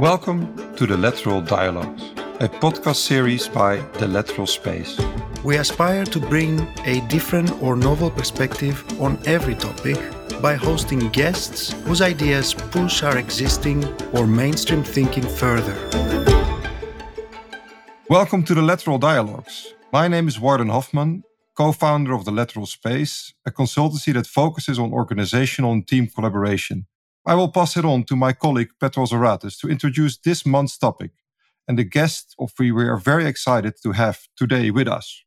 Welcome to the Lateral Dialogues, a podcast series by The Lateral Space. We aspire to bring a different or novel perspective on every topic by hosting guests whose ideas push our existing or mainstream thinking further. Welcome to the Lateral Dialogues. My name is Warden Hoffman, co founder of The Lateral Space, a consultancy that focuses on organizational and team collaboration. I will pass it on to my colleague Petros Oratis to introduce this month's topic and the guest of we are very excited to have today with us.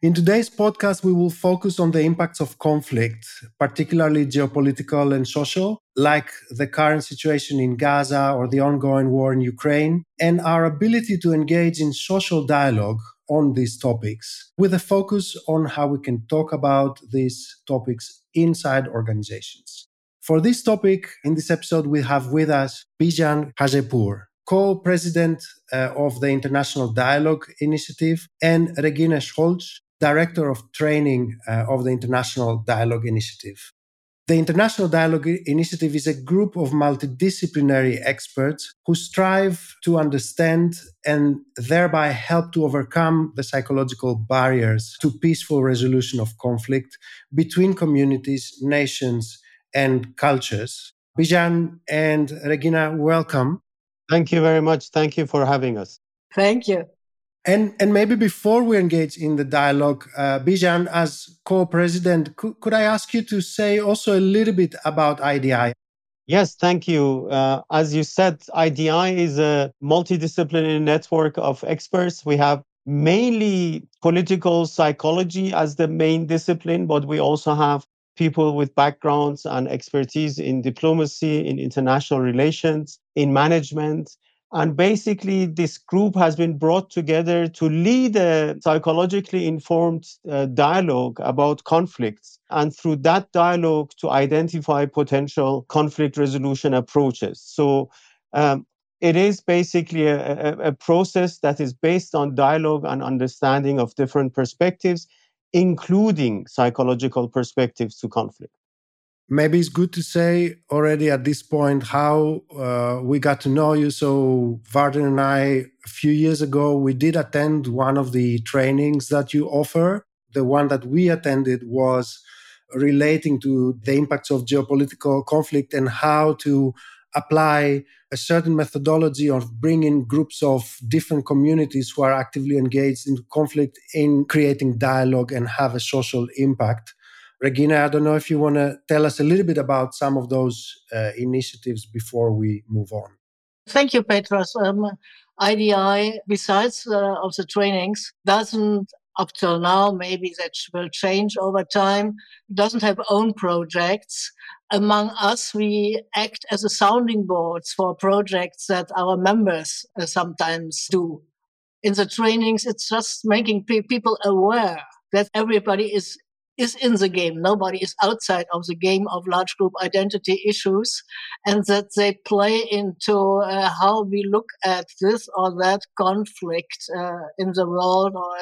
In today's podcast, we will focus on the impacts of conflict, particularly geopolitical and social, like the current situation in Gaza or the ongoing war in Ukraine, and our ability to engage in social dialogue on these topics with a focus on how we can talk about these topics inside organizations. For this topic, in this episode, we have with us Bijan Khajehpour, co-president uh, of the International Dialogue Initiative, and Regine Scholz, Director of Training uh, of the International Dialogue Initiative. The International Dialogue Initiative is a group of multidisciplinary experts who strive to understand and thereby help to overcome the psychological barriers to peaceful resolution of conflict between communities, nations, and cultures. Bijan and Regine, welcome. Thank you very much. Thank you for having us. Thank you. And and maybe before we engage in the dialogue, uh, Bijan, as co-president, could, could I ask you to say also a little bit about IDI? Yes, thank you. Uh, as you said, IDI is a multidisciplinary network of experts. We have mainly political psychology as the main discipline, but we also have people with backgrounds and expertise in diplomacy, in international relations, in management, and basically, this group has been brought together to lead a psychologically informed uh, dialogue about conflicts. And through that dialogue, to identify potential conflict resolution approaches. So, um, it is basically a, a, a process that is based on dialogue and understanding of different perspectives, including psychological perspectives to conflict maybe it's good to say already at this point how uh, we got to know you. So, Warden and I, a few years ago, we did attend one of the trainings that you offer. The one that we attended was relating to the impacts of geopolitical conflict and how to apply a certain methodology of bringing groups of different communities who are actively engaged in conflict in creating dialogue and have a social impact. Regine, I don't know if you want to tell us a little bit about some of those uh, initiatives before we move on. Thank you, Petros. Um, IDI, besides uh, of the trainings, doesn't up till now, maybe that will change over time, doesn't have own projects. Among us, we act as a sounding boards for projects that our members uh, sometimes do. In the trainings, it's just making pe- people aware that everybody is is in the game. Nobody is outside of the game of large group identity issues, and that they play into uh, how we look at this or that conflict uh, in the world or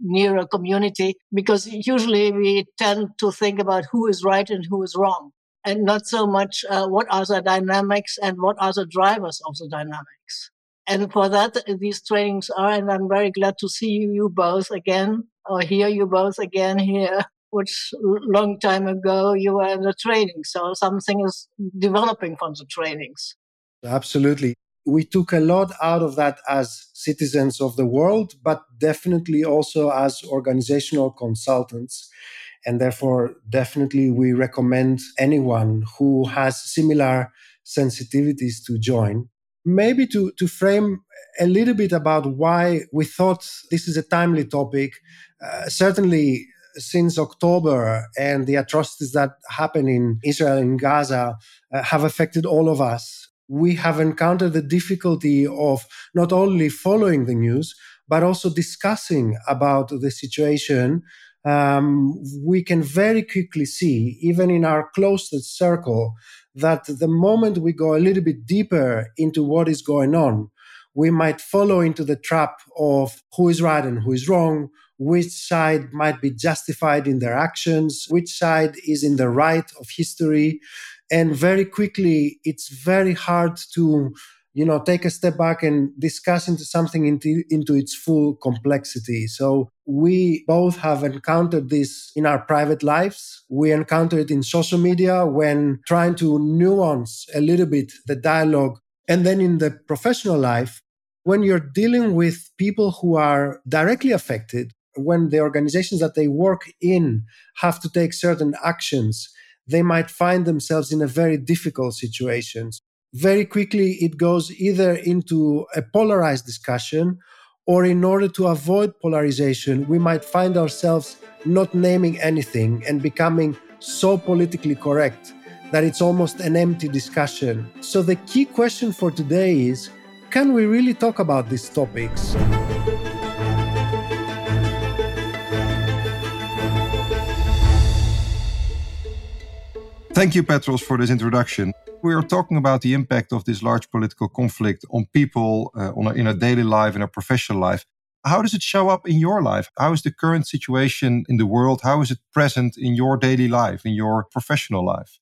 near a community. Because usually we tend to think about who is right and who is wrong. And not so much uh, what are the dynamics and what are the drivers of the dynamics. And for that, these trainings are, and I'm very glad to see you both again, or hear you both again here which long time ago you were in the training. So something is developing from the trainings. Absolutely. We took a lot out of that as citizens of the world, but definitely also as organizational consultants. And therefore, definitely we recommend anyone who has similar sensitivities to join. Maybe to, to frame a little bit about why we thought this is a timely topic. Uh, certainly, since October and the atrocities that happen in Israel and Gaza uh, have affected all of us. We have encountered the difficulty of not only following the news, but also discussing about the situation. Um, we can very quickly see, even in our closest circle, that the moment we go a little bit deeper into what is going on, we might follow into the trap of who is right and who is wrong, which side might be justified in their actions, which side is in the right of history. And very quickly, it's very hard to you know take a step back and discuss into something into, into its full complexity so we both have encountered this in our private lives. We encounter it in social media when trying to nuance a little bit the dialogue. And then in the professional life when you're dealing with people who are directly affected when the organizations that they work in have to take certain actions they might find themselves in a very difficult situation. Very quickly it goes either into a polarized discussion or in order to avoid polarization, we might find ourselves not naming anything and becoming so politically correct that it's almost an empty discussion. So, the key question for today is can we really talk about these topics? Thank you, Petros, for this introduction we are talking about the impact of this large political conflict on people uh, on in a daily life, in a professional life. How does it show up in your life? How is the current situation in the world? How is it present in your daily life, in your professional life?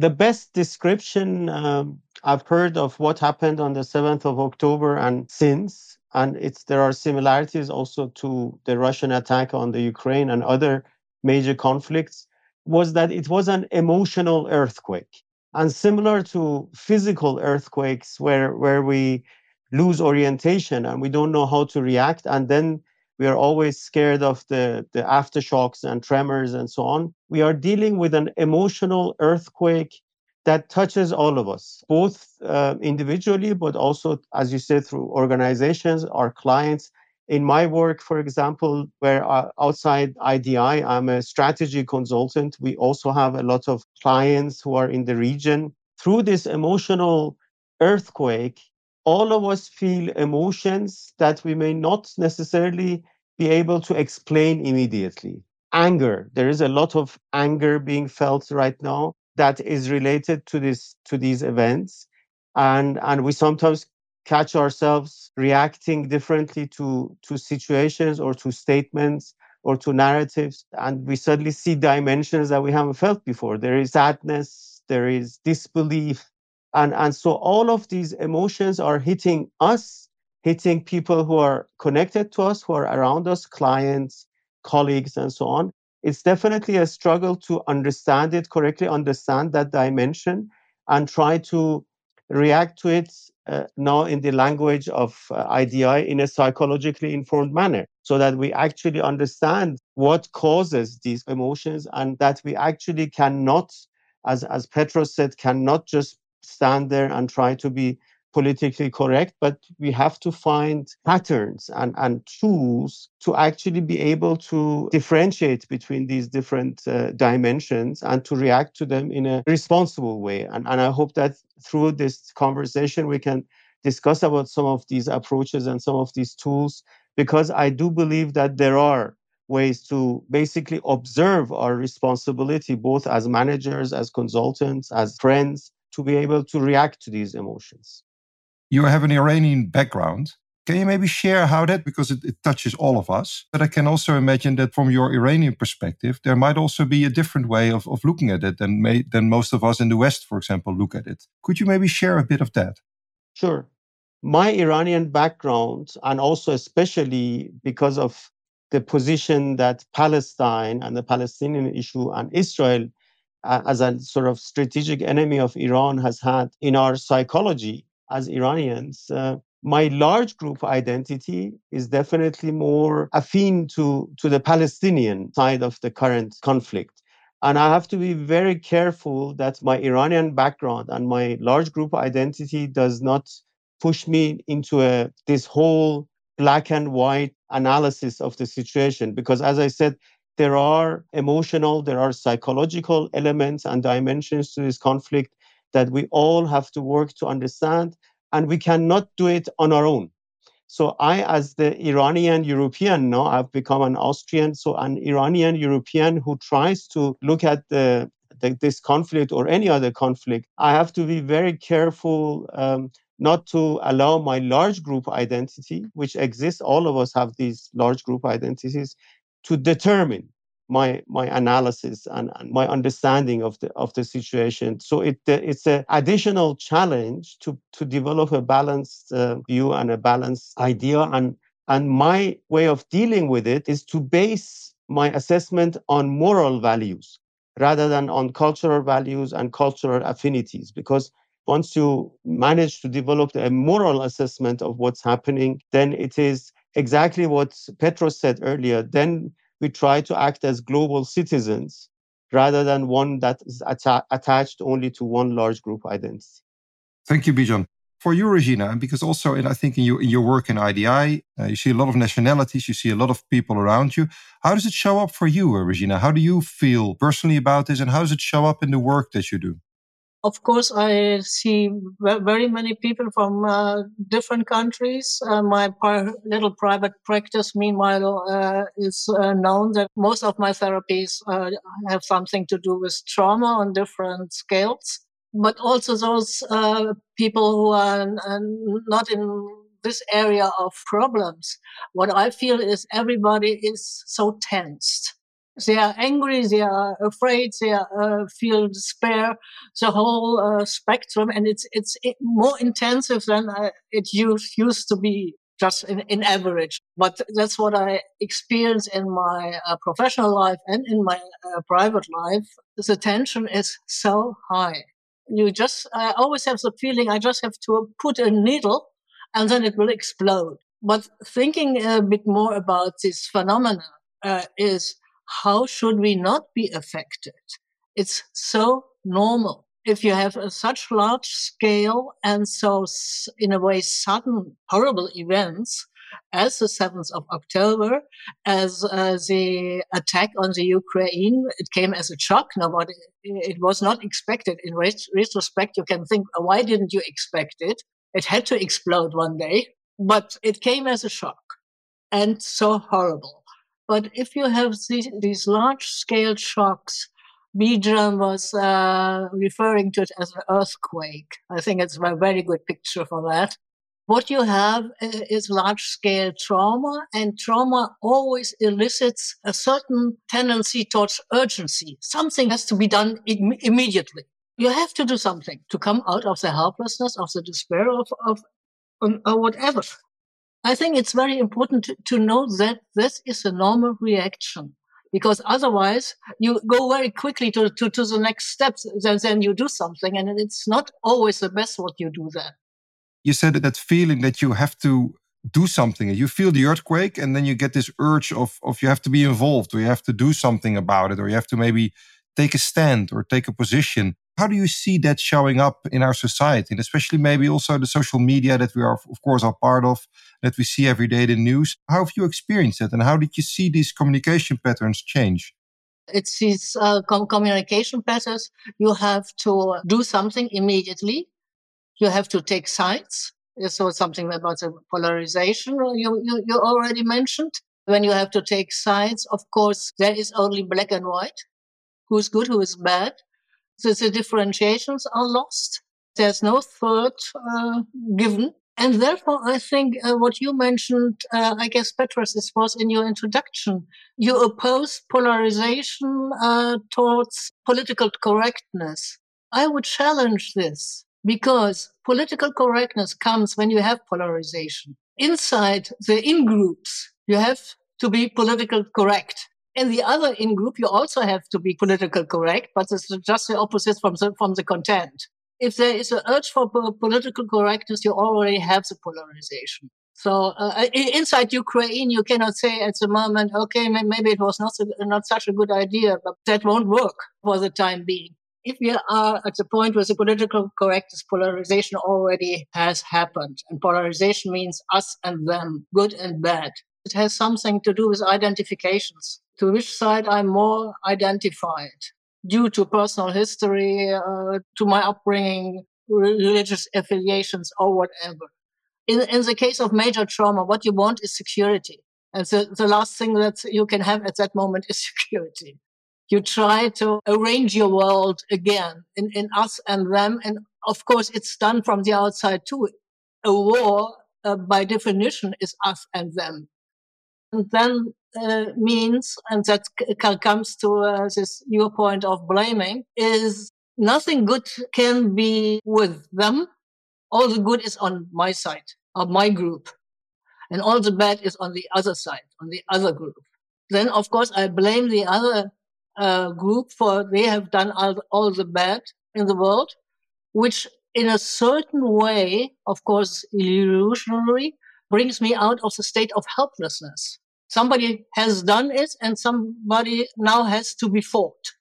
The best description um, I've heard of what happened on the 7th of October and since, and it's there are similarities also to the Russian attack on the Ukraine and other major conflicts, was that it was an emotional earthquake and similar to physical earthquakes where where we lose orientation and we don't know how to react and then we are always scared of the, the aftershocks and tremors and so on. We are dealing with an emotional earthquake that touches all of us, both uh, individually, but also, as you said, through organizations, our clients, in my work, for example, where uh, outside IDI, I'm a strategy consultant. We also have a lot of clients who are in the region. Through this emotional earthquake, all of us feel emotions that we may not necessarily be able to explain immediately. Anger, there is a lot of anger being felt right now that is related to this to these events and and we sometimes catch ourselves reacting differently to, to situations or to statements or to narratives. And we suddenly see dimensions that we haven't felt before. There is sadness, there is disbelief. And, and so all of these emotions are hitting us, hitting people who are connected to us, who are around us, clients, colleagues, and so on. It's definitely a struggle to understand it correctly, understand that dimension, and try to react to it uh, now in the language of uh, IDI in a psychologically informed manner so that we actually understand what causes these emotions and that we actually cannot, as, as Petros said, cannot just stand there and try to be politically correct, but we have to find patterns and, and tools to actually be able to differentiate between these different uh, dimensions and to react to them in a responsible way. And, and I hope that through this conversation, we can discuss about some of these approaches and some of these tools, because I do believe that there are ways to basically observe our responsibility, both as managers, as consultants, as friends, to be able to react to these emotions. You have an Iranian background. Can you maybe share how that, because it, it, touches all of us, but I can also imagine that from your Iranian perspective, there might also be a different way of, of looking at it than, may, than most of us in the West, for example, look at it. Could you maybe share a bit of that? Sure. My Iranian background, and also especially because of the position that Palestine and the Palestinian issue and Israel uh, as a sort of strategic enemy of Iran has had in our psychology, as Iranians, uh, my large group identity is definitely more affine to, to the Palestinian side of the current conflict. And I have to be very careful that my Iranian background and my large group identity does not push me into a, this whole black and white analysis of the situation. Because as I said, there are emotional, there are psychological elements and dimensions to this conflict that we all have to work to understand, and we cannot do it on our own. So I, as the Iranian European, now I've become an Austrian, so an Iranian European who tries to look at the, the this conflict or any other conflict, I have to be very careful um, not to allow my large group identity, which exists, all of us have these large group identities, to determine my my analysis and, and my understanding of the of the situation. So it it's an additional challenge to to develop a balanced uh, view and a balanced idea. And and my way of dealing with it is to base my assessment on moral values rather than on cultural values and cultural affinities because once you manage to develop a moral assessment of what's happening then it is exactly what petros said earlier then we try to act as global citizens rather than one that is atta- attached only to one large group identity. Thank you, Bijan. For you, Regine, because also in, I think in your, in your work in IDI, uh, you see a lot of nationalities, you see a lot of people around you. How does it show up for you, uh, Regine? How do you feel personally about this and how does it show up in the work that you do? Of course, I see very many people from uh, different countries. Uh, my par- little private practice, meanwhile, uh, is uh, known that most of my therapies uh, have something to do with trauma on different scales. But also those uh, people who are not in this area of problems. What I feel is everybody is so tensed they are angry, they are afraid, they are, uh, feel despair, the whole uh, spectrum, and it's it's more intensive than uh, it used used to be just in, in average. But that's what I experience in my uh, professional life and in my uh, private life. The tension is so high. You just, I always have the feeling I just have to put a needle and then it will explode. But thinking a bit more about this phenomena uh, is how should we not be affected? It's so normal. If you have a such large scale and so, in a way, sudden horrible events, as the 7th of October, as uh, the attack on the Ukraine, it came as a shock. Nobody, it was not expected. In retrospect, you can think, why didn't you expect it? It had to explode one day, but it came as a shock and so horrible. But if you have these, large scale shocks, Bijan was uh, referring to it as an earthquake. I think it's a very good picture for that. What you have uh, is large scale trauma, and trauma always elicits a certain tendency towards urgency. Something has to be done Im- immediately. You have to do something to come out of the helplessness, of the despair, of, of um, or whatever. I think it's very important to, to know that this is a normal reaction because otherwise you go very quickly to, to, to the next steps and then you do something and it's not always the best what you do then. You said that feeling that you have to do something you feel the earthquake and then you get this urge of, of you have to be involved or you have to do something about it or you have to maybe take a stand or take a position. How do you see that showing up in our society, and especially maybe also the social media that we are, of course, are part of, that we see every day in the news? How have you experienced it, and how did you see these communication patterns change? It's these uh, com- communication patterns. You have to do something immediately. You have to take sides. So something about the polarization you, you, you already mentioned. When you have to take sides, of course, there is only black and white who's good, who is bad. The differentiations are lost. There's no third uh, given. And therefore, I think uh, what you mentioned, uh, I guess, Petros, this was in your introduction. You oppose polarization uh, towards political correctness. I would challenge this because political correctness comes when you have polarization. Inside the in groups, you have to be political correct. In the other in group, you also have to be political correct, but it's just the opposite from the, from the content. If there is an urge for political correctness, you already have the polarization. So uh, inside Ukraine, you cannot say at the moment, okay, maybe it was not, not such a good idea, but that won't work for the time being. If we are at the point where the political correctness polarization already has happened, and polarization means us and them, good and bad, it has something to do with identifications to which side I'm more identified due to personal history, uh, to my upbringing, religious affiliations, or whatever. In, in the case of major trauma, what you want is security. And the, the last thing that you can have at that moment is security. You try to arrange your world again in, in us and them. And of course, it's done from the outside too. A war, uh, by definition, is us and them. And then means, and that comes to uh, this your point of blaming, is nothing good can be with them. All the good is on my side, of my group. And all the bad is on the other side, on the other group. Then, of course, I blame the other uh, group for they have done all, all the bad in the world, which in a certain way, of course, illusionary, brings me out of the state of helplessness. Somebody has done it and somebody now has to be fought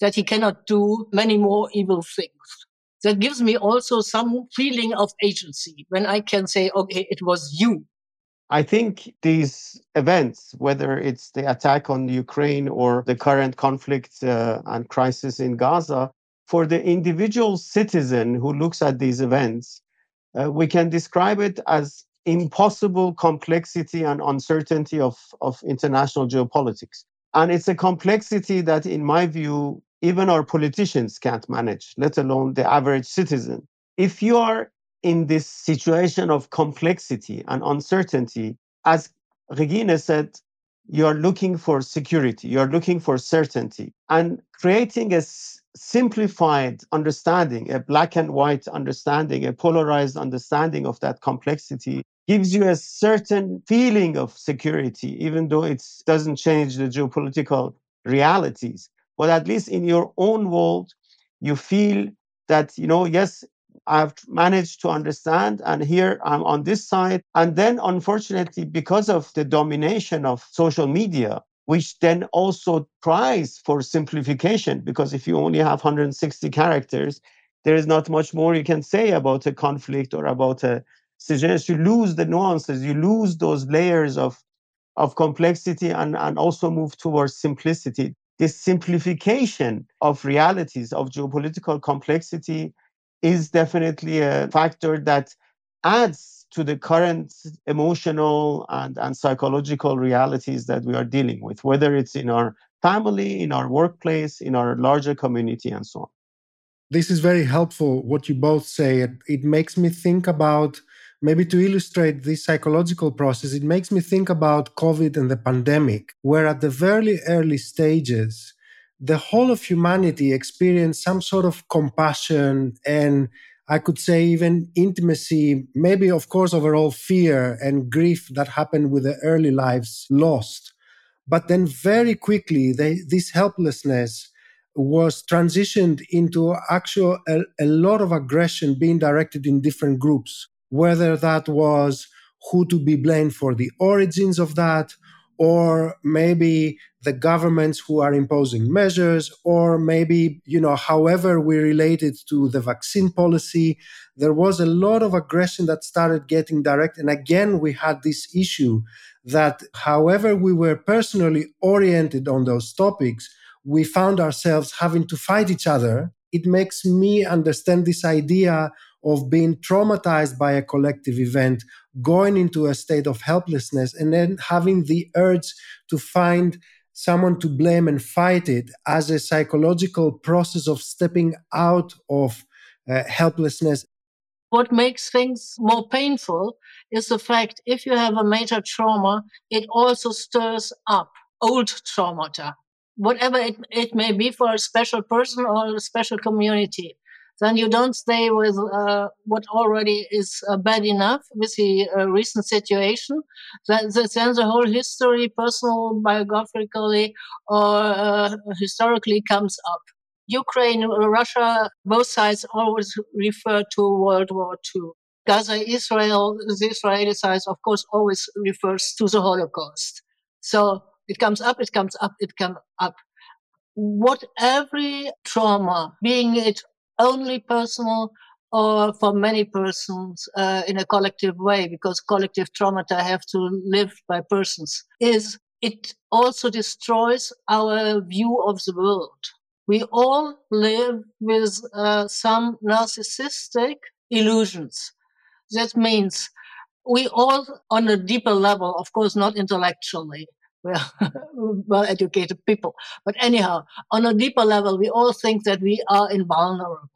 that he cannot do many more evil things. That gives me also some feeling of agency when I can say, okay, it was you. I think these events, whether it's the attack on Ukraine or the current conflict uh, and crisis in Gaza, for the individual citizen who looks at these events, uh, we can describe it as impossible complexity and uncertainty of, of international geopolitics. And it's a complexity that, in my view, even our politicians can't manage, let alone the average citizen. If you are in this situation of complexity and uncertainty, as Regine said, you're looking for security, you're looking for certainty, and creating a simplified understanding, a black and white understanding, a polarized understanding of that complexity gives you a certain feeling of security, even though it doesn't change the geopolitical realities but at least in your own world, you feel that, you know, yes, I've managed to understand, and here I'm on this side. And then, unfortunately, because of the domination of social media, which then also tries for simplification, because if you only have 160 characters, there is not much more you can say about a conflict or about a situation. You lose the nuances, you lose those layers of, of complexity and, and also move towards simplicity this simplification of realities of geopolitical complexity is definitely a factor that adds to the current emotional and, and psychological realities that we are dealing with, whether it's in our family, in our workplace, in our larger community, and so on. This is very helpful, what you both say. It, it makes me think about maybe to illustrate this psychological process, it makes me think about COVID and the pandemic, where at the very early stages, the whole of humanity experienced some sort of compassion and I could say even intimacy, maybe, of course, overall fear and grief that happened with the early lives lost. But then very quickly, they, this helplessness was transitioned into actual a, a lot of aggression being directed in different groups whether that was who to be blamed for the origins of that, or maybe the governments who are imposing measures, or maybe, you know, however we related to the vaccine policy. There was a lot of aggression that started getting direct. And again, we had this issue that however we were personally oriented on those topics, we found ourselves having to fight each other. It makes me understand this idea of being traumatized by a collective event, going into a state of helplessness, and then having the urge to find someone to blame and fight it as a psychological process of stepping out of uh, helplessness. What makes things more painful is the fact if you have a major trauma, it also stirs up old traumata, whatever it, it may be for a special person or a special community then you don't stay with uh, what already is uh, bad enough with the uh, recent situation. Then, then the whole history, personal, biographically, or uh, historically, comes up. Ukraine, Russia, both sides always refer to World War II. Gaza, Israel, the Israeli side, of course, always refers to the Holocaust. So it comes up, it comes up, it comes up. What every trauma, being it only personal or for many persons uh, in a collective way, because collective traumata have to live by persons, is it also destroys our view of the world. We all live with uh, some narcissistic illusions. That means we all, on a deeper level, of course, not intellectually, well well-educated people. But anyhow, on a deeper level, we all think that we are invulnerable.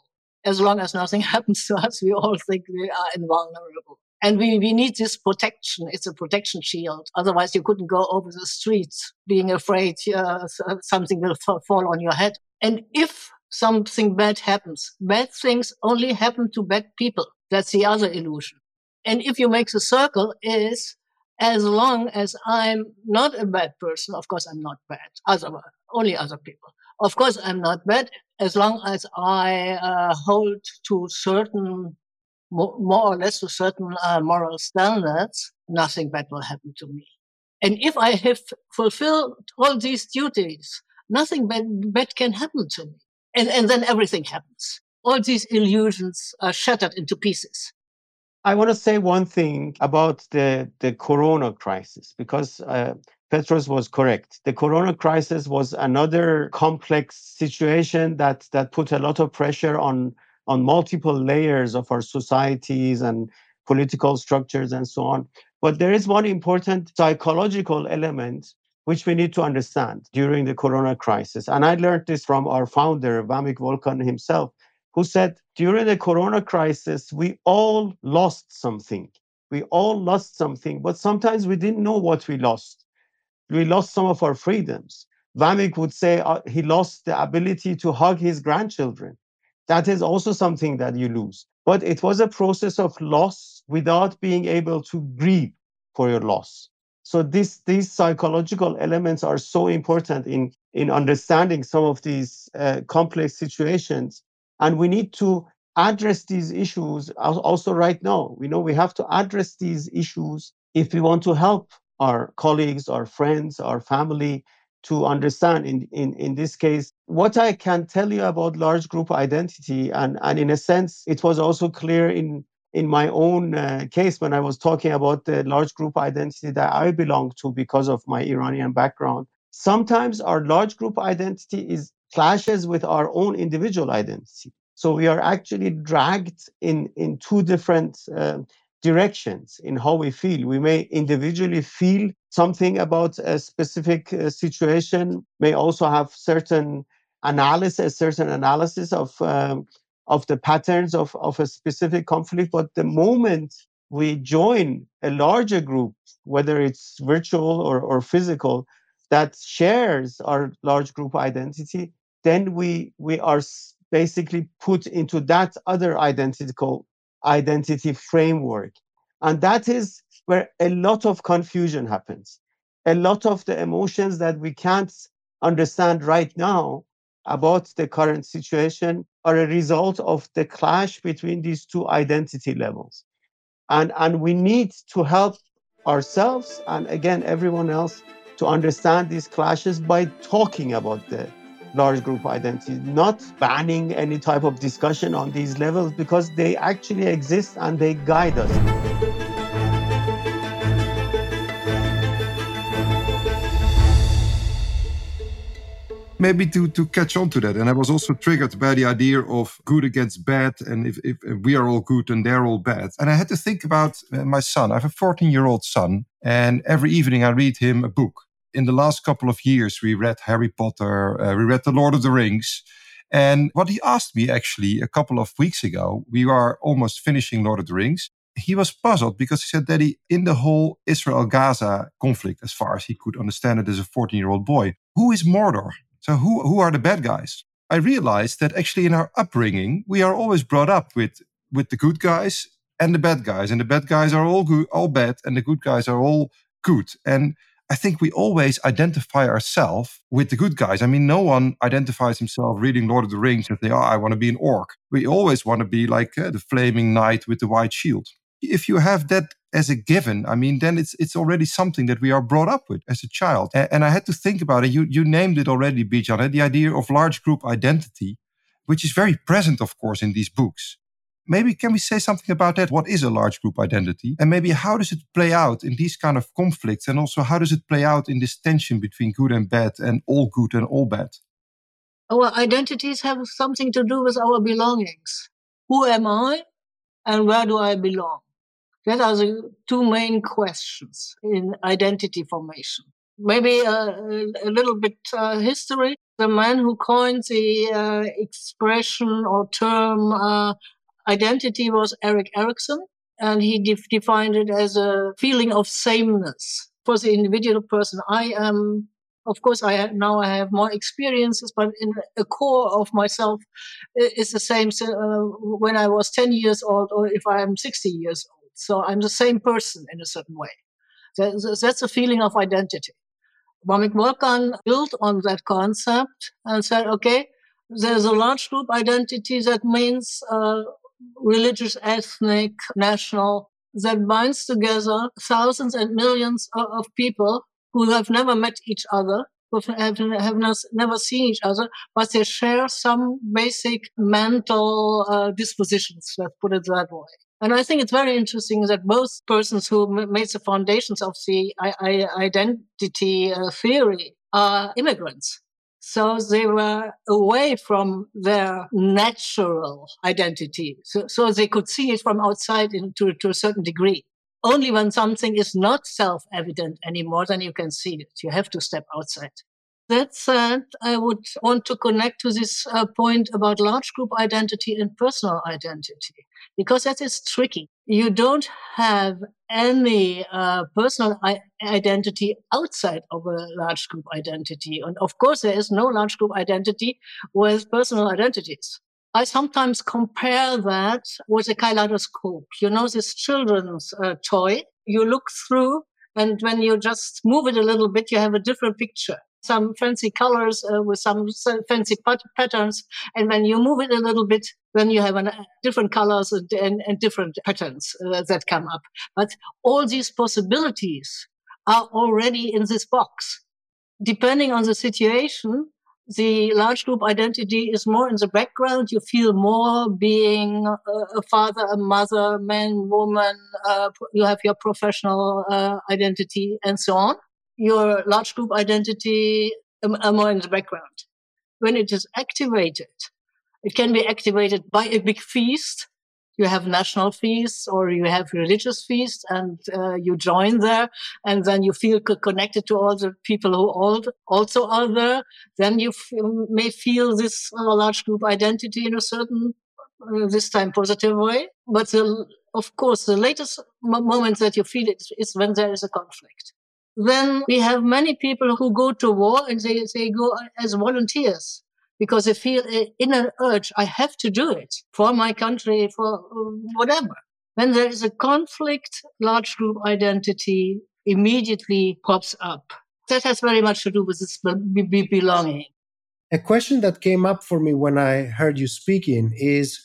As long as nothing happens to us, we all think we are invulnerable. And we, we need this protection. It's a protection shield. Otherwise, you couldn't go over the streets being afraid uh, something will fall on your head. And if something bad happens, bad things only happen to bad people. That's the other illusion. And if you make the circle is as long as I'm not a bad person, of course I'm not bad. Other, only other people. Of course I'm not bad as long as I uh, hold to certain more, or less to certain uh, moral standards, nothing bad will happen to me. And if I have fulfilled all these duties, nothing bad, bad can happen to me. And, and then everything happens. All these illusions are shattered into pieces. I want to say one thing about the, the corona crisis because uh, Petros was correct. The corona crisis was another complex situation that, that put a lot of pressure on on multiple layers of our societies and political structures and so on. But there is one important psychological element which we need to understand during the corona crisis. And I learned this from our founder, Vamik Volkan himself, who said during the corona crisis, we all lost something. We all lost something, but sometimes we didn't know what we lost. We lost some of our freedoms. Vamik would say uh, he lost the ability to hug his grandchildren that is also something that you lose. But it was a process of loss without being able to grieve for your loss. So this, these psychological elements are so important in, in understanding some of these uh, complex situations. And we need to address these issues also right now. We know we have to address these issues if we want to help our colleagues, our friends, our family to understand in, in, in this case what i can tell you about large group identity and, and in a sense it was also clear in in my own uh, case when i was talking about the large group identity that i belong to because of my iranian background sometimes our large group identity is clashes with our own individual identity so we are actually dragged in in two different uh, directions in how we feel. We may individually feel something about a specific uh, situation, may also have certain analysis, certain analysis of um, of the patterns of, of a specific conflict. But the moment we join a larger group, whether it's virtual or, or physical, that shares our large group identity, then we we are basically put into that other identical identity framework. And that is where a lot of confusion happens. A lot of the emotions that we can't understand right now about the current situation are a result of the clash between these two identity levels. And, and we need to help ourselves and again everyone else to understand these clashes by talking about the large group identity, not banning any type of discussion on these levels because they actually exist and they guide us. maybe to to catch on to that and i was also triggered by the idea of good against bad and if, if, if we are all good and they're all bad. And i had to think about my son. I have a 14 year old son and every evening i read him a book in the last couple of years, we read Harry Potter, uh, we read The Lord of the Rings. And what he asked me actually a couple of weeks ago, we are almost finishing Lord of the Rings. He was puzzled because he said, Daddy, in the whole Israel Gaza conflict, as far as he could understand it as a 14 year old boy, who is Mordor? So, who, who are the bad guys? I realized that actually in our upbringing, we are always brought up with, with the good guys and the bad guys. And the bad guys are all good, all bad, and the good guys are all good. And I think we always identify ourselves with the good guys. I mean, no one identifies himself reading Lord of the Rings and say, oh, I want to be an orc. We always want to be like uh, the flaming knight with the white shield. If you have that as a given, I mean, then it's it's already something that we are brought up with as a child. And, and I had to think about it. You you named it already, Bijan, the idea of large group identity, which is very present, of course, in these books. Maybe can we say something about that? What is a large group identity? And maybe how does it play out in these kind of conflicts? And also how does it play out in this tension between good and bad and all good and all bad? Our identities have something to do with our belongings. Who am I and where do I belong? That are the two main questions in identity formation. Maybe a, little bit uh, history. The man who coined the uh, expression or term uh, identity was Erik Erikson. and he de- defined it as a feeling of sameness for the individual person. I am, of course, I have, now I have more experiences, but in the core of myself is the same uh, when I was 10 years old or if I am 60 years old. So I'm the same person in a certain way. That's a feeling of identity. Vamik Volkan built on that concept and said, okay, there's a large group identity that means uh, religious, ethnic, national, that binds together thousands and millions of, people who have never met each other, who have, have not, never seen each other, but they share some basic mental uh, dispositions, let's put it that way. And I think it's very interesting that both persons who made the foundations of the identity uh, theory are immigrants. So they were away from their natural identity. So, so they could see it from outside into, to a certain degree. Only when something is not self-evident anymore, then you can see it. You have to step outside. That said, I would want to connect to this uh, point about large group identity and personal identity because that is tricky. You don't have any uh, personal I- identity outside of a large group identity. And of course, there is no large group identity with personal identities. I sometimes compare that with a kaleidoscope. You know, this children's uh, toy you look through and when you just move it a little bit, you have a different picture some fancy colors uh, with some fancy pat- patterns. And when you move it a little bit, then you have an, uh, different colors and, and, and different patterns uh, that come up. But all these possibilities are already in this box. Depending on the situation, the large group identity is more in the background. You feel more being a, father, a mother, man, woman. Uh, you have your professional uh, identity and so on your large group identity are more in the background. When it is activated, it can be activated by a big feast. You have national feasts or you have religious feasts and uh, you join there and then you feel connected to all the people who all, also are there. Then you f- may feel this uh, large group identity in a certain, uh, this time positive way. But the, of course, the latest m- moments that you feel it is when there is a conflict then we have many people who go to war and they, they go as volunteers because they feel eh, an inner urge, I have to do it for my country, for eh, whatever. When there is a conflict, large group identity immediately pops up. That has very much to do with this belonging. A question that came up for me when I heard you speaking is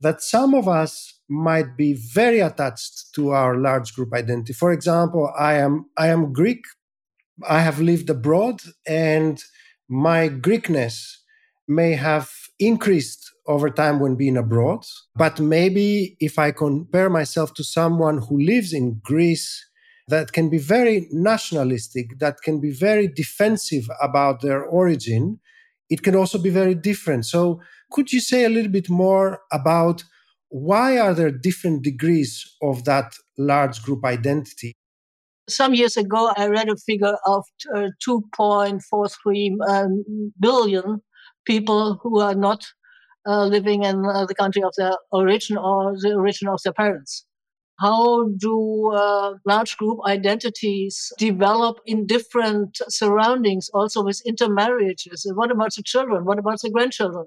that some of us might be very attached to our large group identity. For example, I am I am Greek. I have lived abroad, and my Greekness may have increased over time when being abroad. But maybe if I compare myself to someone who lives in Greece, that can be very nationalistic, that can be very defensive about their origin, it can also be very different. So, could you say a little bit more about why are there different degrees of that large group identity? Some years ago, I read a figure of uh, 2.43 um, billion people who are not uh, living in uh, the country of their origin or the origin of their parents. How do uh, large group identities develop in different surroundings, also with intermarriages? What about the children? What about the grandchildren?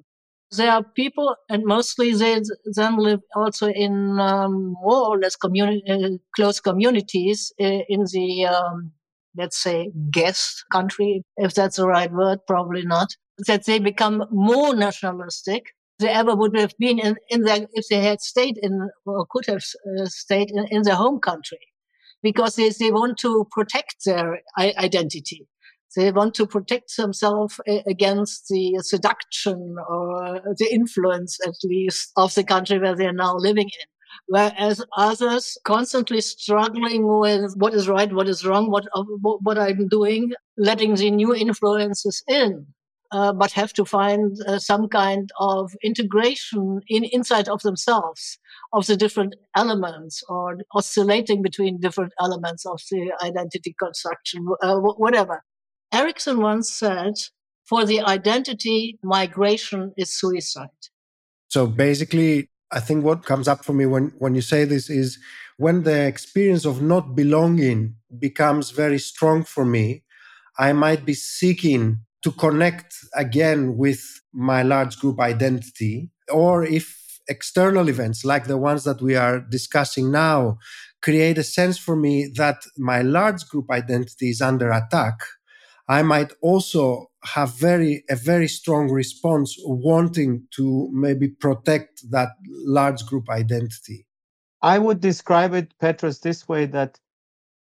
There are people, and mostly they then live also in um, more or less communi- uh, close communities uh, in the, um, let's say, guest country, if that's the right word, probably not, that they become more nationalistic they ever would have been in, in their, if they had stayed in, or could have uh, stayed in, in their home country because they, they want to protect their identity. They want to protect themselves against the seduction or the influence, at least, of the country where they're now living in. Whereas others constantly struggling with what is right, what is wrong, what, what I'm doing, letting the new influences in. Uh, but have to find uh, some kind of integration in inside of themselves of the different elements or oscillating between different elements of the identity construction, uh, whatever. Erikson once said, for the identity, migration is suicide. So basically, I think what comes up for me when, when you say this is when the experience of not belonging becomes very strong for me, I might be seeking to connect again with my large group identity. Or if external events like the ones that we are discussing now create a sense for me that my large group identity is under attack, I might also have very a very strong response wanting to maybe protect that large group identity. I would describe it, Petros, this way that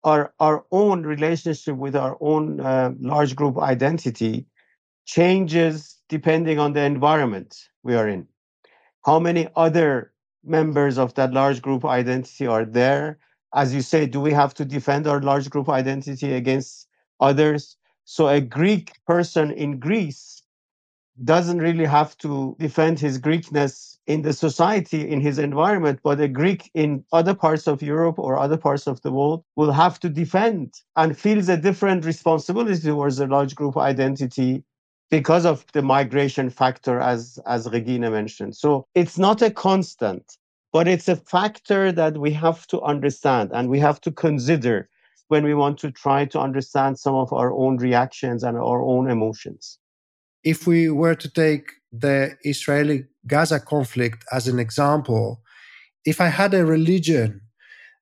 our our own relationship with our own uh, large group identity changes depending on the environment we are in. How many other members of that large group identity are there? As you say, do we have to defend our large group identity against others? So a Greek person in Greece doesn't really have to defend his Greekness in the society, in his environment, but a Greek in other parts of Europe or other parts of the world will have to defend and feels a different responsibility towards a large group identity because of the migration factor, as, as Regine mentioned. So it's not a constant, but it's a factor that we have to understand and we have to consider when we want to try to understand some of our own reactions and our own emotions. If we were to take the Israeli Gaza conflict as an example, if I had a religion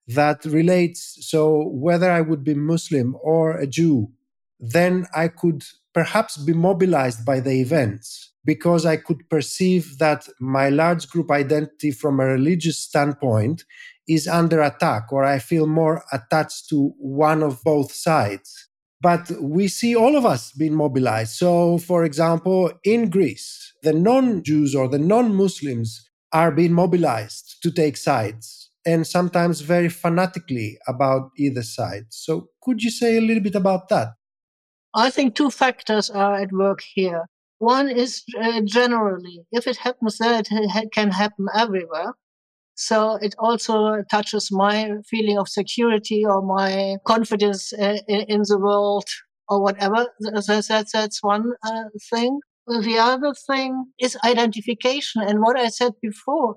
that relates, so whether I would be Muslim or a Jew, then I could perhaps be mobilized by the events because I could perceive that my large group identity from a religious standpoint is under attack or I feel more attached to one of both sides. But we see all of us being mobilized. So, for example, in Greece, the non Jews or the non Muslims are being mobilized to take sides and sometimes very fanatically about either side. So, could you say a little bit about that? I think two factors are at work here. One is uh, generally, if it happens there, it can happen everywhere. So it also touches my feeling of security or my confidence uh, in the world or whatever. That's, that's one uh, thing. The other thing is identification. And what I said before,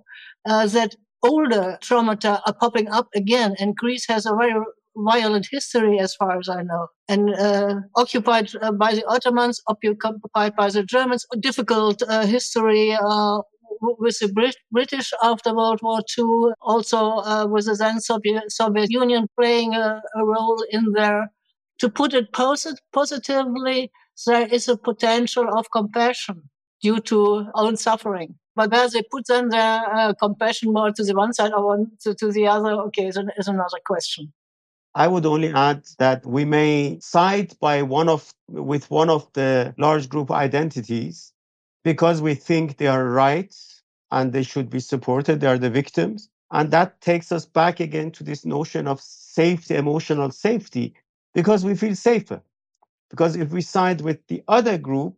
uh, that older traumata are popping up again. And Greece has a very violent history, as far as I know, and uh, occupied uh, by the Ottomans, occupied by the Germans, difficult uh, history uh, with the Brit- British after World War II, also uh, with the then Soviet, Soviet Union playing a, a, role in there. To put it posit- positively, there is a potential of compassion due to own suffering. But where they put then their uh, compassion more to the one side or to, to the other, okay, is, is another question. I would only add that we may side by one of with one of the large group identities because we think they are right and they should be supported. They are the victims. And that takes us back again to this notion of safety, emotional safety, because we feel safer. Because if we side with the other group,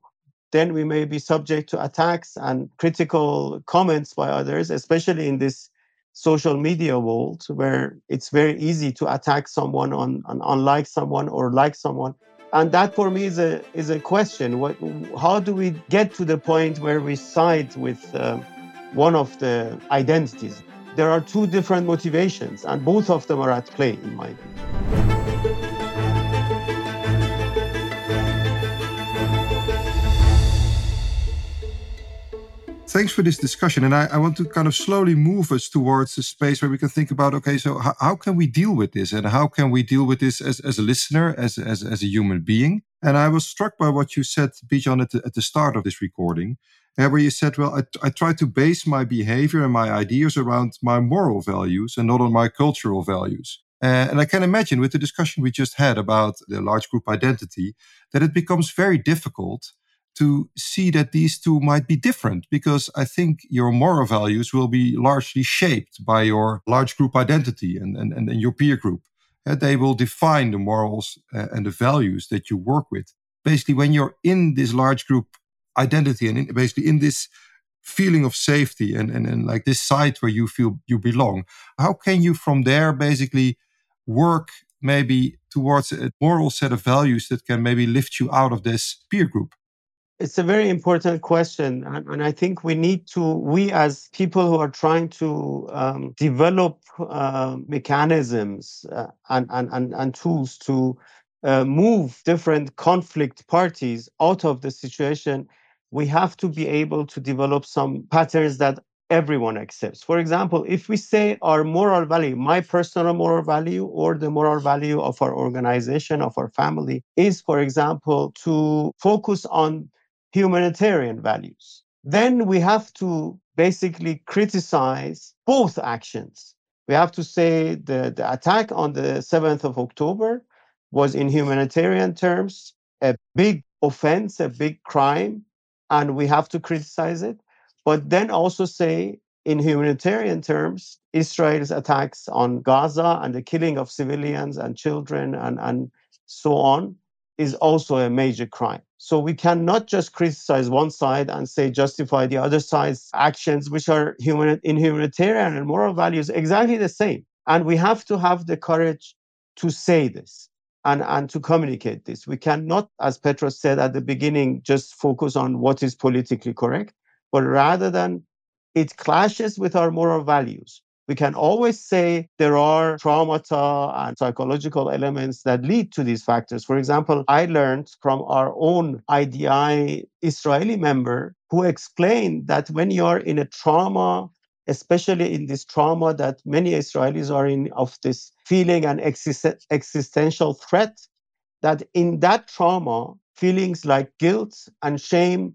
then we may be subject to attacks and critical comments by others, especially in this social media world where it's very easy to attack someone on, on unlike someone or like someone. And that for me is a is a question. What how do we get to the point where we side with uh, one of the identities? There are two different motivations and both of them are at play in my view thanks for this discussion. And I, I, want to kind of slowly move us towards a space where we can think about okay, so how, how can we deal with this? And how can we deal with this as, as a listener, as, as, as a human being? And I was struck by what you said, Bijan, at the, at the start of this recording, uh, where you said, well, I, I try to base my behavior and my ideas around my moral values and not on my cultural values. Uh, and I can imagine with the discussion we just had about the large group identity that it becomes very difficult to see that these two might be different because I think your moral values will be largely shaped by your large group identity and, and, and, your peer group. Uh, they will define the morals uh, and the values that you work with. Basically, when you're in this large group identity and in, basically in this feeling of safety and, and, and like this site where you feel you belong, how can you from there basically work maybe towards a moral set of values that can maybe lift you out of this peer group? It's a very important question. And, I think we need to, we as people who are trying to um, develop uh, mechanisms uh, and, and, and, and tools to uh, move different conflict parties out of the situation, we have to be able to develop some patterns that everyone accepts. For example, if we say our moral value, my personal moral value or the moral value of our organization, of our family, is, for example, to focus on humanitarian values, then we have to basically criticize both actions. We have to say the, the attack on the 7th of October was, in humanitarian terms, a big offense, a big crime, and we have to criticize it but then also say in humanitarian terms, Israel's attacks on Gaza and the killing of civilians and children and, and so on is also a major crime. So we cannot just criticize one side and say justify the other side's actions, which are human in humanitarian and moral values exactly the same. And we have to have the courage to say this and, and to communicate this. We cannot, as Petros said at the beginning, just focus on what is politically correct but rather than it clashes with our moral values. We can always say there are traumata and psychological elements that lead to these factors. For example, I learned from our own IDI Israeli member who explained that when you're in a trauma, especially in this trauma that many Israelis are in, of this feeling an exist- existential threat, that in that trauma, feelings like guilt and shame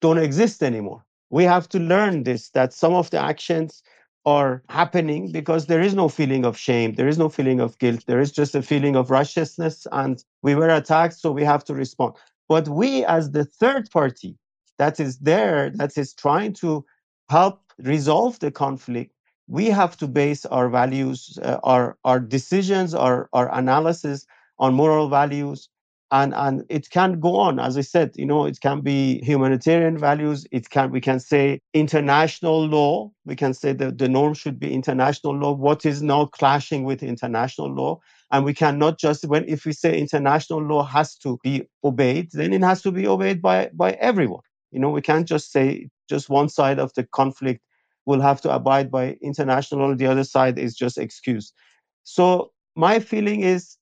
don't exist anymore we have to learn this that some of the actions are happening because there is no feeling of shame there is no feeling of guilt there is just a feeling of righteousness and we were attacked so we have to respond. But we as the third party that is there that is trying to help resolve the conflict we have to base our values uh, our our decisions our our analysis on moral values and and it can go on. As i said you know it can be humanitarian values. It can we can say international law. We can say that the norm should be international law. What is now clashing with international law? And we cannot just when if we say international law has to be obeyed then it has to be obeyed by by everyone. You know we can't just say just one side of the conflict will have to abide by international law. The other side is just excused. So my feeling is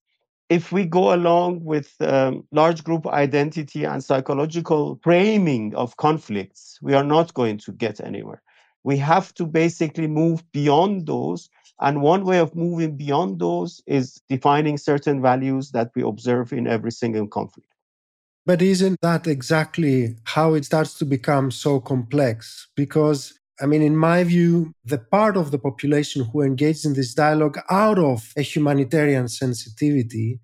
if we go along with um, large group identity and psychological framing of conflicts, we are not going to get anywhere. We have to basically move beyond those. And one way of moving beyond those is defining certain values that we observe in every single conflict. But isn't that exactly how it starts to become so complex? Because I mean, in my view, the part of the population who engaged in this dialogue out of a humanitarian sensitivity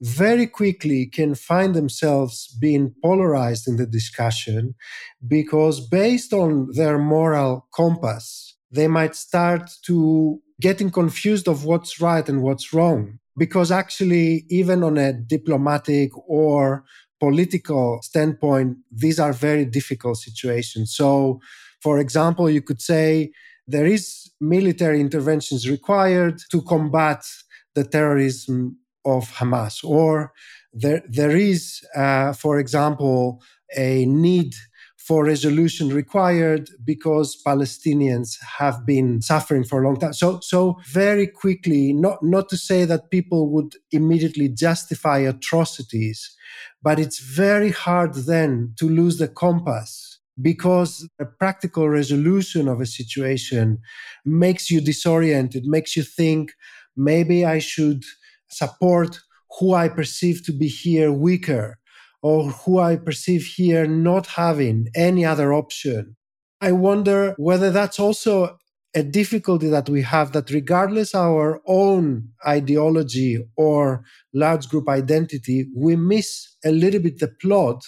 very quickly can find themselves being polarized in the discussion because, based on their moral compass, they might start to getting confused of what's right and what's wrong. Because actually, even on a diplomatic or political standpoint, these are very difficult situations. So, for example, you could say there is military interventions required to combat the terrorism of Hamas, or there there is, uh, for example, a need for resolution required because Palestinians have been suffering for a long time. So, so very quickly, not, not to say that people would immediately justify atrocities, but it's very hard then to lose the compass because a practical resolution of a situation makes you disoriented, makes you think maybe I should support who I perceive to be here weaker or who I perceive here not having any other option. I wonder whether that's also a difficulty that we have that regardless our own ideology or large group identity we miss a little bit the plot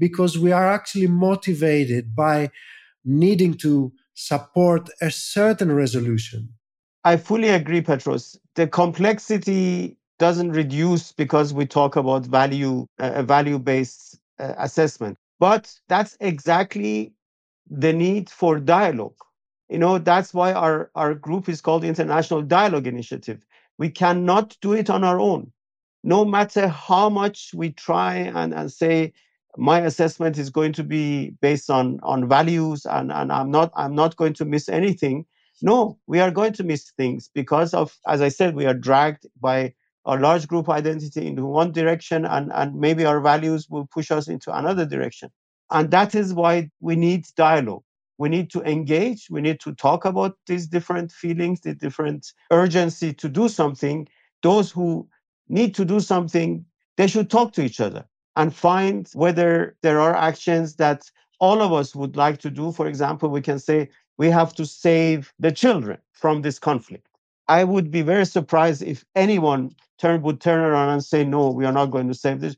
because we are actually motivated by needing to support a certain resolution. I fully agree petros. The complexity doesn't reduce because we talk about value a value based uh, assessment. But that's exactly the need for dialogue. You know that's why our our group is called international dialogue initiative. We cannot do it on our own. No matter how much we try and, and say my assessment is going to be based on on values and, and i'm not i'm not going to miss anything. No we are going to miss things because of as i said we are dragged by a large group identity into one direction and, and maybe our values will push us into another direction. And that is why we need dialogue. We need to engage. We need to talk about these different feelings the different urgency to do something. Those who need to do something they should talk to each other and find whether there are actions that all of us would like to do. For example, we can say we have to save the children from this conflict. I would be very surprised if anyone turn, would turn around and say, no, we are not going to save this.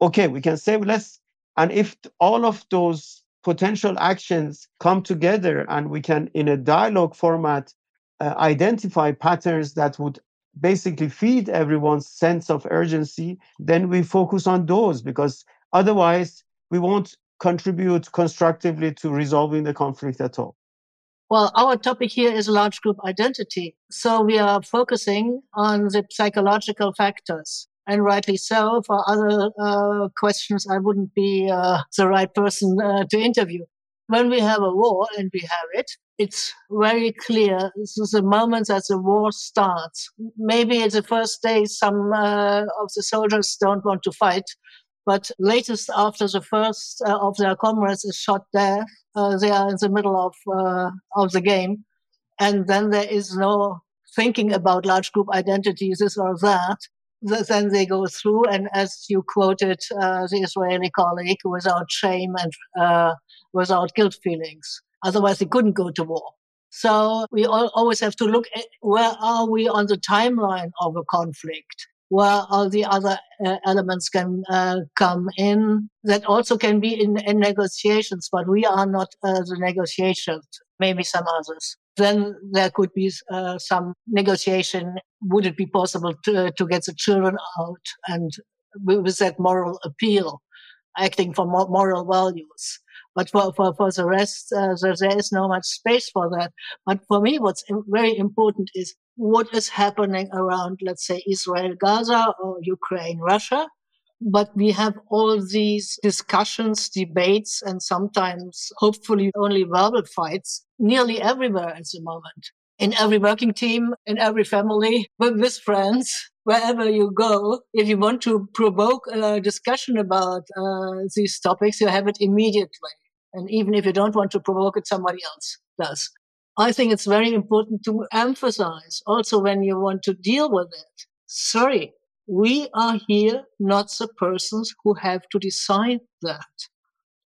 Okay, we can save less. And if all of those potential actions come together and we can, in a dialogue format, uh, identify patterns that would basically feed everyone's sense of urgency, then we focus on those because otherwise we won't contribute constructively to resolving the conflict at all. Well, our topic here is large group identity. So we are focusing on the psychological factors. And rightly so. For other uh, questions, I wouldn't be uh, the right person uh, to interview. When we have a war, and we have it, it's very clear this is the moment that the war starts. Maybe it's the first day some uh, of the soldiers don't want to fight, but latest after the first uh, of their comrades is shot dead, uh, they are in the middle of uh, of the game, and then there is no thinking about large group identities, this or that. Then they go through, and as you quoted uh, the Israeli colleague, without shame and uh, without guilt feelings. Otherwise, they couldn't go to war. So we always have to look at where are we on the timeline of a conflict? Where all the other uh, elements can uh, come in that also can be in, in negotiations, but we are not uh, the negotiations, maybe some others. Then there could be uh, some negotiation. Would it be possible to, to get the children out and with that moral appeal, acting for moral values? But for, for, for the rest, uh, there, there is no much space for that. But for me, what's very important is what is happening around, let's say, Israel, Gaza, or Ukraine, Russia. But we have all these discussions, debates, and sometimes, hopefully, only verbal fights nearly everywhere at the moment. In every working team, in every family, with friends, wherever you go, if you want to provoke a discussion about uh, these topics, you have it immediately. And even if you don't want to provoke it, somebody else does. I think it's very important to emphasize also when you want to deal with it. Sorry, we are here not the persons who have to decide that.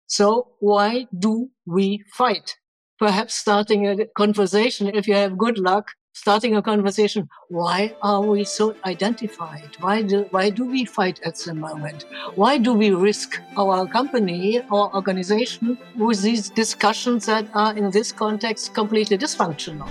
So why do we fight? Perhaps starting a conversation, if you have good luck, starting a conversation. Why are we so identified? Why do, why do we fight at the moment? Why do we risk our company or organization with these discussions that are in this context completely dysfunctional?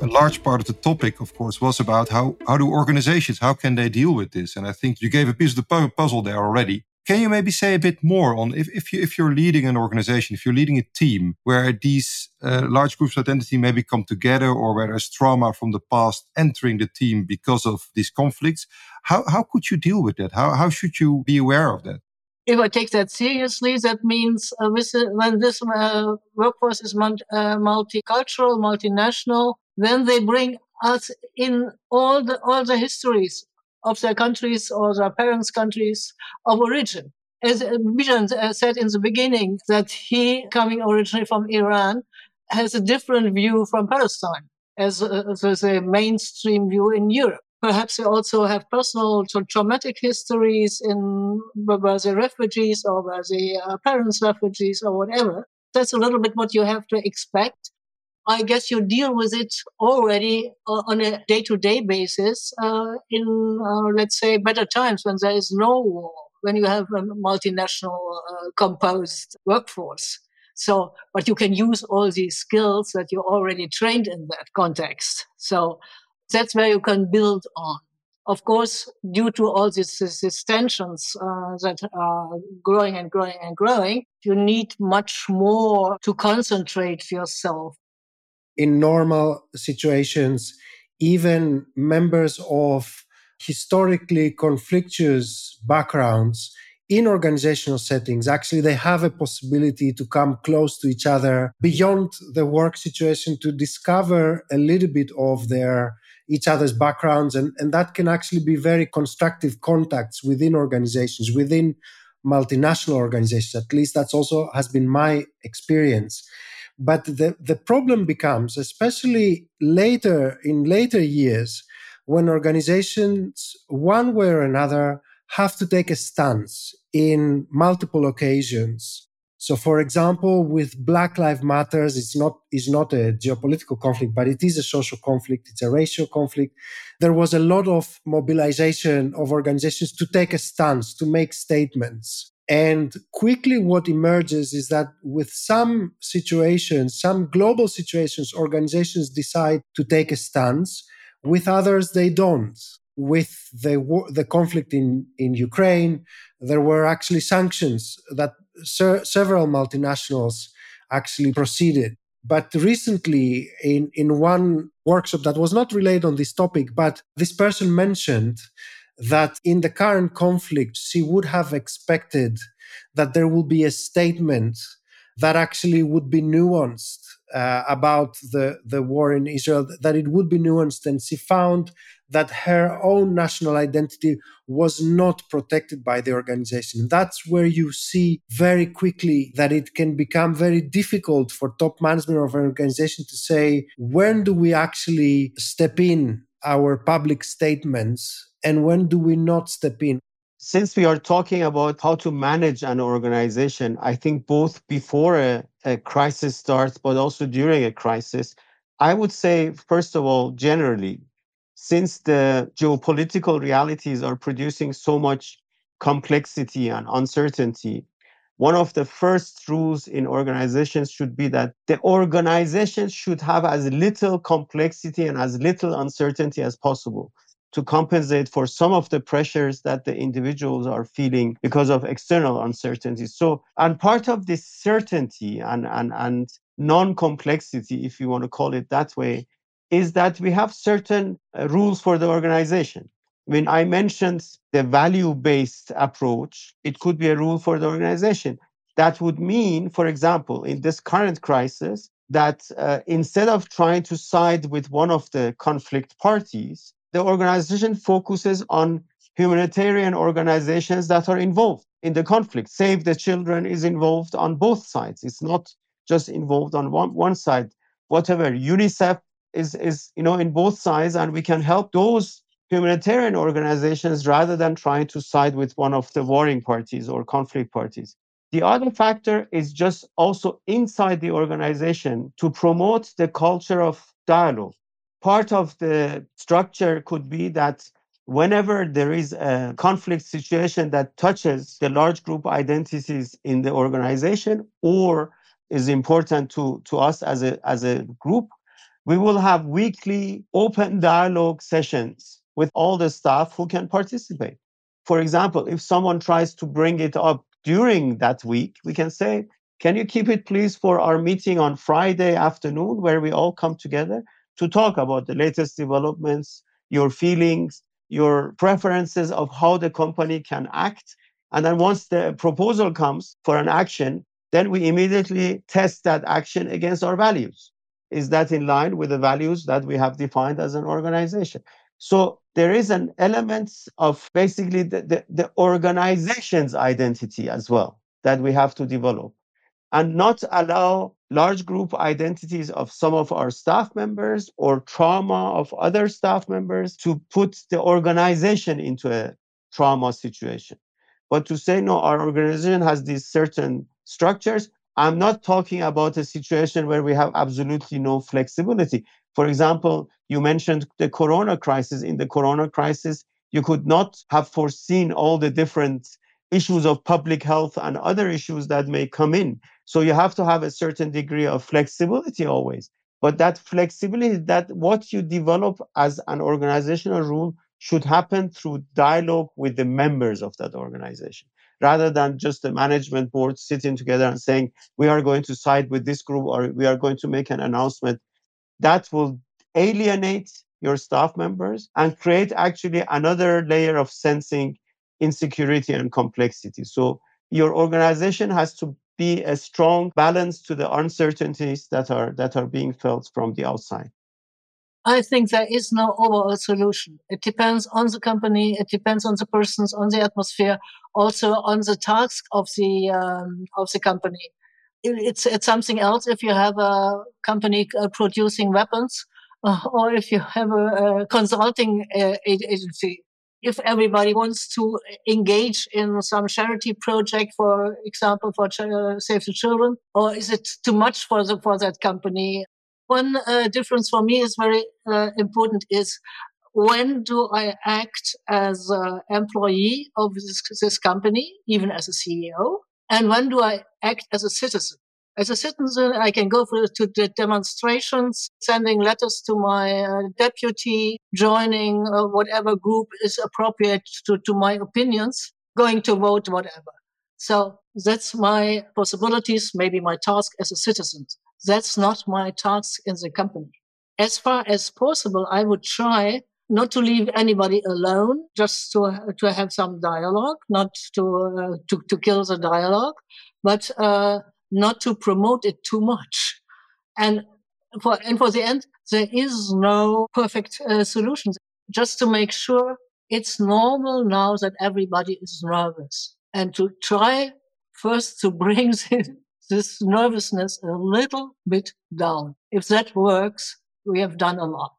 a large part of the topic, of course, was about how, how do organizations, how can they deal with this? And I think you gave a piece of the puzzle there already. Can you maybe say a bit more on if, if, you, if you're leading an organization, if you're leading a team where these uh, large groups of identity maybe come together or where there's trauma from the past entering the team because of these conflicts, how, how could you deal with that? How, how should you be aware of that? If I take that seriously, that means uh, when this uh, workforce is uh, multicultural, multinational, then they bring us in all the all the histories of their countries or their parents' countries of origin. As Bijan uh, said in the beginning, that he, coming originally from Iran, has a different view from Palestine as, uh, a mainstream view in Europe. Perhaps they also have personal traumatic histories in where the refugees or where the uh, parents refugees or whatever. That's a little bit what you have to expect. I guess you deal with it already uh, on a day to day basis uh, in, uh, let's say, better times when there is no war, when you have a multinational uh, composed workforce. So, but you can use all these skills that you already trained in that context. So that's where you can build on. Of course, due to all these, these tensions uh, that are growing and growing and growing, you need much more to concentrate yourself in normal situations, even members of historically conflictuous backgrounds in organizational settings, actually, they have a possibility to come close to each other beyond the work situation to discover a little bit of their each other's backgrounds. And, and that can actually be very constructive contacts within organizations, within multinational organizations. At least that's also has been my experience. But the, the problem becomes, especially later in later years, when organizations, one way or another, have to take a stance in multiple occasions. So, for example, with Black Lives Matters, it's not is not a geopolitical conflict, but it is a social conflict. It's a racial conflict. There was a lot of mobilization of organizations to take a stance, to make statements. And quickly, what emerges is that with some situations, some global situations, organizations decide to take a stance. With others, they don't. With the war, the conflict in in Ukraine, there were actually sanctions that ser- several multinationals actually proceeded. But recently, in in one workshop that was not related on this topic, but this person mentioned that in the current conflict, she would have expected that there will be a statement that actually would be nuanced uh, about the, the war in Israel, that it would be nuanced. And she found that her own national identity was not protected by the organization. That's where you see very quickly that it can become very difficult for top management of an organization to say, when do we actually step in our public statements and when do we not step in? Since we are talking about how to manage an organization, I think both before a, a crisis starts, but also during a crisis, I would say, first of all, generally, since the geopolitical realities are producing so much complexity and uncertainty, one of the first rules in organizations should be that the organization should have as little complexity and as little uncertainty as possible to compensate for some of the pressures that the individuals are feeling because of external uncertainties. So, and part of this certainty and, and, and non complexity, if you want to call it that way, is that we have certain uh, rules for the organization. When I mentioned the value based approach, it could be a rule for the organization. That would mean, for example, in this current crisis, that uh, instead of trying to side with one of the conflict parties, the organization focuses on humanitarian organizations that are involved in the conflict. Save the Children is involved on both sides. It's not just involved on one, one side. Whatever UNICEF is is you know in both sides, and we can help those humanitarian organizations rather than trying to side with one of the warring parties or conflict parties. The other factor is just also inside the organization to promote the culture of dialogue part of the structure could be that whenever there is a conflict situation that touches the large group identities in the organization or is important to, to us as a, as a group, we will have weekly open dialogue sessions with all the staff who can participate. For example, if someone tries to bring it up during that week, we can say, Can you keep it, please, for our meeting on Friday afternoon where we all come together? to talk about the latest developments, your feelings, your preferences of how the company can act. And then once the proposal comes for an action, then we immediately test that action against our values. Is that in line with the values that we have defined as an organization? So there is an element of basically the, the, the organization's identity as well that we have to develop and not allow large group identities of some of our staff members or trauma of other staff members to put the organization into a trauma situation. But to say, no, our organization has these certain structures, I'm not talking about a situation where we have absolutely no flexibility. For example, you mentioned the corona crisis. In the corona crisis, you could not have foreseen all the different issues of public health and other issues that may come in. So you have to have a certain degree of flexibility always. But that flexibility, that what you develop as an organizational rule should happen through dialogue with the members of that organization rather than just the management board sitting together and saying, we are going to side with this group or we are going to make an announcement. That will alienate your staff members and create actually another layer of sensing insecurity and complexity. So your organization has to be a strong balance to the uncertainties that are that are being felt from the outside. I think there is no overall solution. It depends on the company, it depends on the persons, on the atmosphere, also on the task of the um, of the company. It's it's something else if you have a company uh, producing weapons, or if you have a, a consulting uh, agency if everybody wants to engage in some charity project, for example, for uh, Save the Children, or is it too much for the, for that company? One uh, difference for me is very uh, important is when do I act as an employee of this, this company, even as a CEO, and when do I act as a citizen? As a citizen, I can go for, to the demonstrations, sending letters to my uh, deputy, joining uh, whatever group is appropriate to, to my opinions, going to vote, whatever. So that's my possibilities, maybe my task as a citizen. That's not my task in the company. As far as possible, I would try not to leave anybody alone, just to to have some dialogue, not to uh, to, to kill the dialogue, but uh, not to promote it too much. And for, and for the end, there is no perfect uh, solution. Just to make sure it's normal now that everybody is nervous and to try first to bring this nervousness a little bit down. If that works, we have done a lot.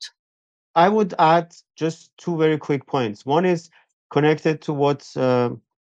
I would add just two very quick points. One is connected to what uh,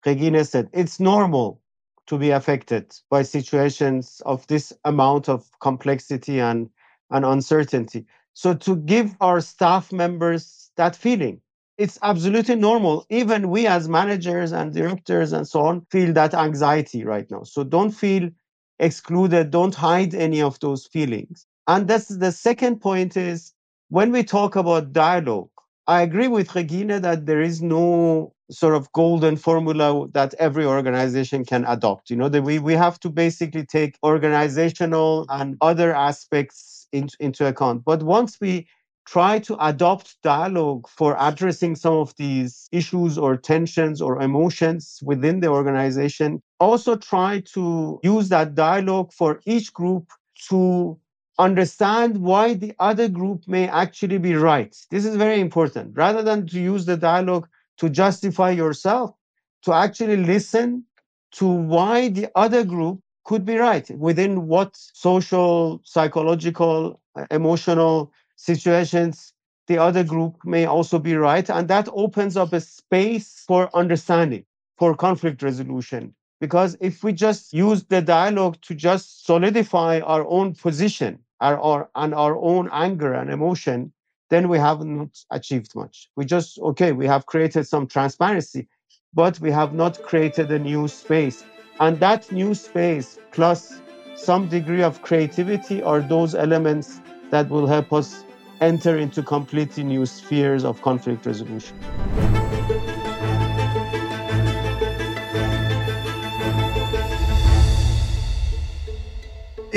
Regine said. It's normal to be affected by situations of this amount of complexity and, and uncertainty. So to give our staff members that feeling, it's absolutely normal. Even we as managers and directors and so on feel that anxiety right now. So don't feel excluded. Don't hide any of those feelings. And that's the second point is when we talk about dialogue, I agree with Regine that there is no sort of golden formula that every organization can adopt. You know, that we, we have to basically take organizational and other aspects in, into account. But once we try to adopt dialogue for addressing some of these issues or tensions or emotions within the organization, also try to use that dialogue for each group to understand why the other group may actually be right. This is very important. Rather than to use the dialogue to justify yourself, to actually listen to why the other group could be right within what social, psychological, uh, emotional situations the other group may also be right. And that opens up a space for understanding, for conflict resolution. Because if we just use the dialogue to just solidify our own position, our, our, and our own anger and emotion, then we have not achieved much. We just, okay, we have created some transparency, but we have not created a new space. And that new space plus some degree of creativity are those elements that will help us enter into completely new spheres of conflict resolution.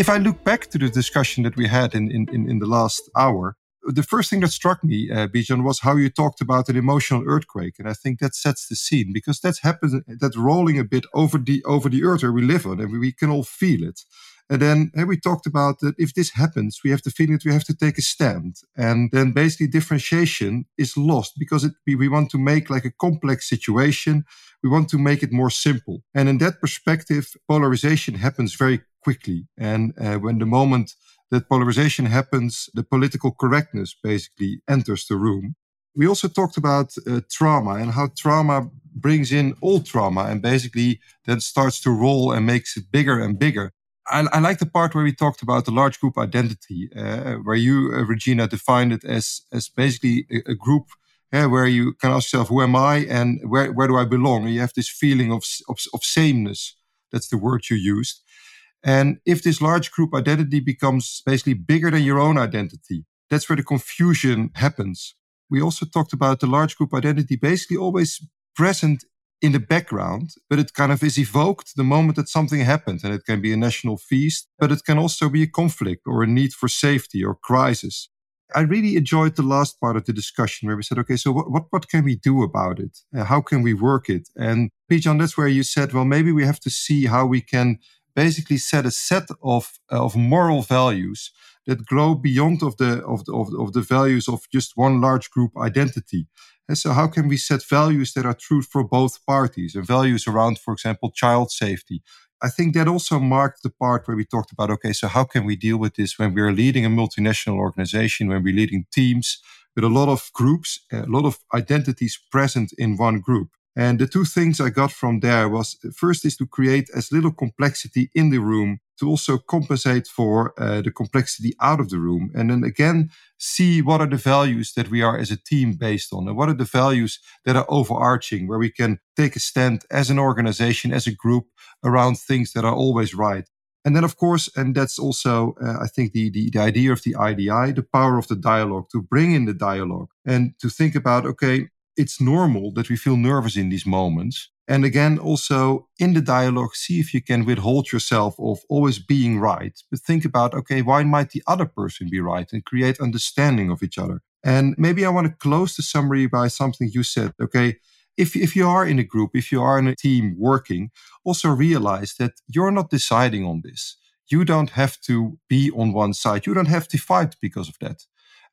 If I look back to the discussion that we had in, in, in, the last hour, the first thing that struck me, uh, Bijan, was how you talked about an emotional earthquake, and I think that sets the scene because that's happened. That's rolling a bit over the over the earth where we live on, and we can all feel it. And then and we talked about that if this happens, we have the feeling that we have to take a stand, and then basically differentiation is lost because it, we, we want to make like a complex situation. We want to make it more simple, and in that perspective, polarization happens very quickly. And uh, when the moment that polarization happens, the political correctness basically enters the room. We also talked about uh, trauma and how trauma brings in all trauma and basically then starts to roll and makes it bigger and bigger. I, I like the part where we talked about the large group identity, uh, where you, uh, Regine, defined it as as basically a, a group uh, where you can ask yourself, "Who am I?" and "Where where do I belong?" And you have this feeling of, of of sameness. That's the word you used. And if this large group identity becomes basically bigger than your own identity, that's where the confusion happens. We also talked about the large group identity basically always present in the background, but it kind of is evoked the moment that something happens. And it can be a national feast, but it can also be a conflict or a need for safety or crisis. I really enjoyed the last part of the discussion where we said, okay, so what, what, what can we do about it? How can we work it? And Bijan, that's where you said, well, maybe we have to see how we can basically set a set of, of moral values that grow beyond of the, of the, of, of the values of just one large group identity. And so how can we set values that are true for both parties and values around, for example, child safety, I think that also marked the part where we talked about okay, so how can we deal with this when we're leading a multinational organization, when we're leading teams with a lot of groups, a lot of identities present in one group? And the two things I got from there was first is to create as little complexity in the room to also compensate for uh, the complexity out of the room. And then again, see what are the values that we are as a team based on and what are the values that are overarching where we can take a stand as an organization, as a group around things that are always right. And then, of course, and that's also, uh, I think, the, the, the idea of the IDI, the power of the dialogue, to bring in the dialogue and to think about, okay, it's normal that we feel nervous in these moments. And again, also in the dialogue, see if you can withhold yourself of always being right, but think about, okay, why might the other person be right and create understanding of each other? And maybe I want to close the summary by something you said. Okay. If, if you are in a group, if you are in a team working, also realize that you're not deciding on this. You don't have to be on one side. You don't have to fight because of that.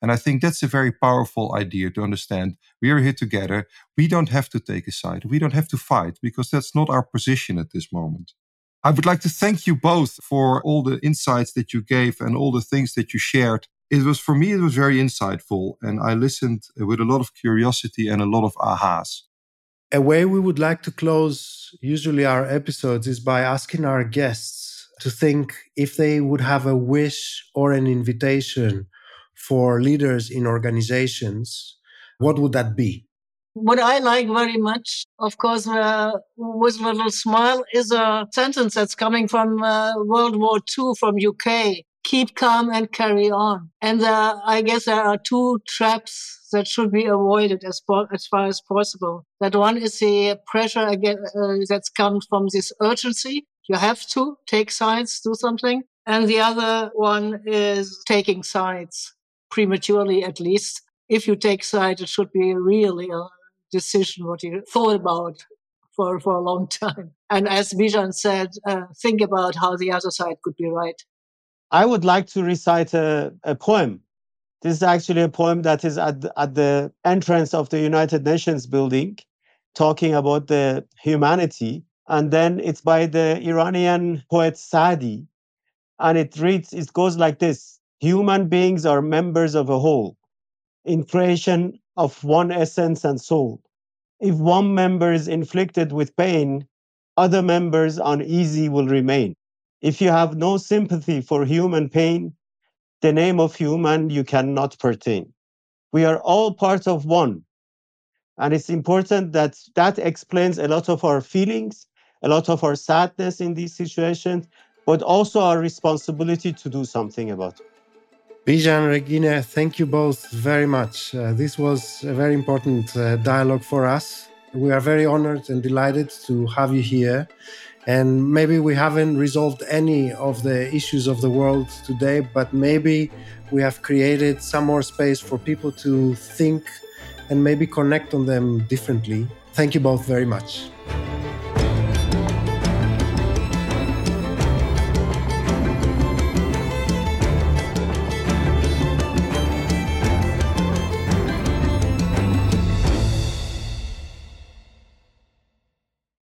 And I think that's a very powerful idea to understand. We are here together. We don't have to take a side. We don't have to fight because that's not our position at this moment. I would like to thank you both for all the insights that you gave and all the things that you shared. It was, for me, it was very insightful. And I listened with a lot of curiosity and a lot of ahas. A way we would like to close usually our episodes is by asking our guests to think if they would have a wish or an invitation for leaders in organizations, what would that be? What I like very much, of course, uh, with a little smile, is a sentence that's coming from uh, World War II from UK. Keep calm and carry on. And uh, I guess there are two traps that should be avoided as, po- as far as possible. That one is the pressure again, uh, that's come from this urgency. You have to take sides, do something. And the other one is taking sides prematurely at least. If you take side, it should be really a decision what you thought about for, for a long time. And as Bijan said, uh, think about how the other side could be right. I would like to recite a, a poem. This is actually a poem that is at, at the entrance of the United Nations building, talking about the humanity. And then it's by the Iranian poet Saadi. And it reads, it goes like this Human beings are members of a whole, in creation of one essence and soul. If one member is inflicted with pain, other members uneasy will remain. If you have no sympathy for human pain, the name of human you cannot pertain. We are all part of one. And it's important that that explains a lot of our feelings, a lot of our sadness in these situations, but also our responsibility to do something about it. Bijan, Regine, thank you both very much. Uh, this was a very important uh, dialogue for us. We are very honored and delighted to have you here. And maybe we haven't resolved any of the issues of the world today, but maybe we have created some more space for people to think and maybe connect on them differently. Thank you both very much.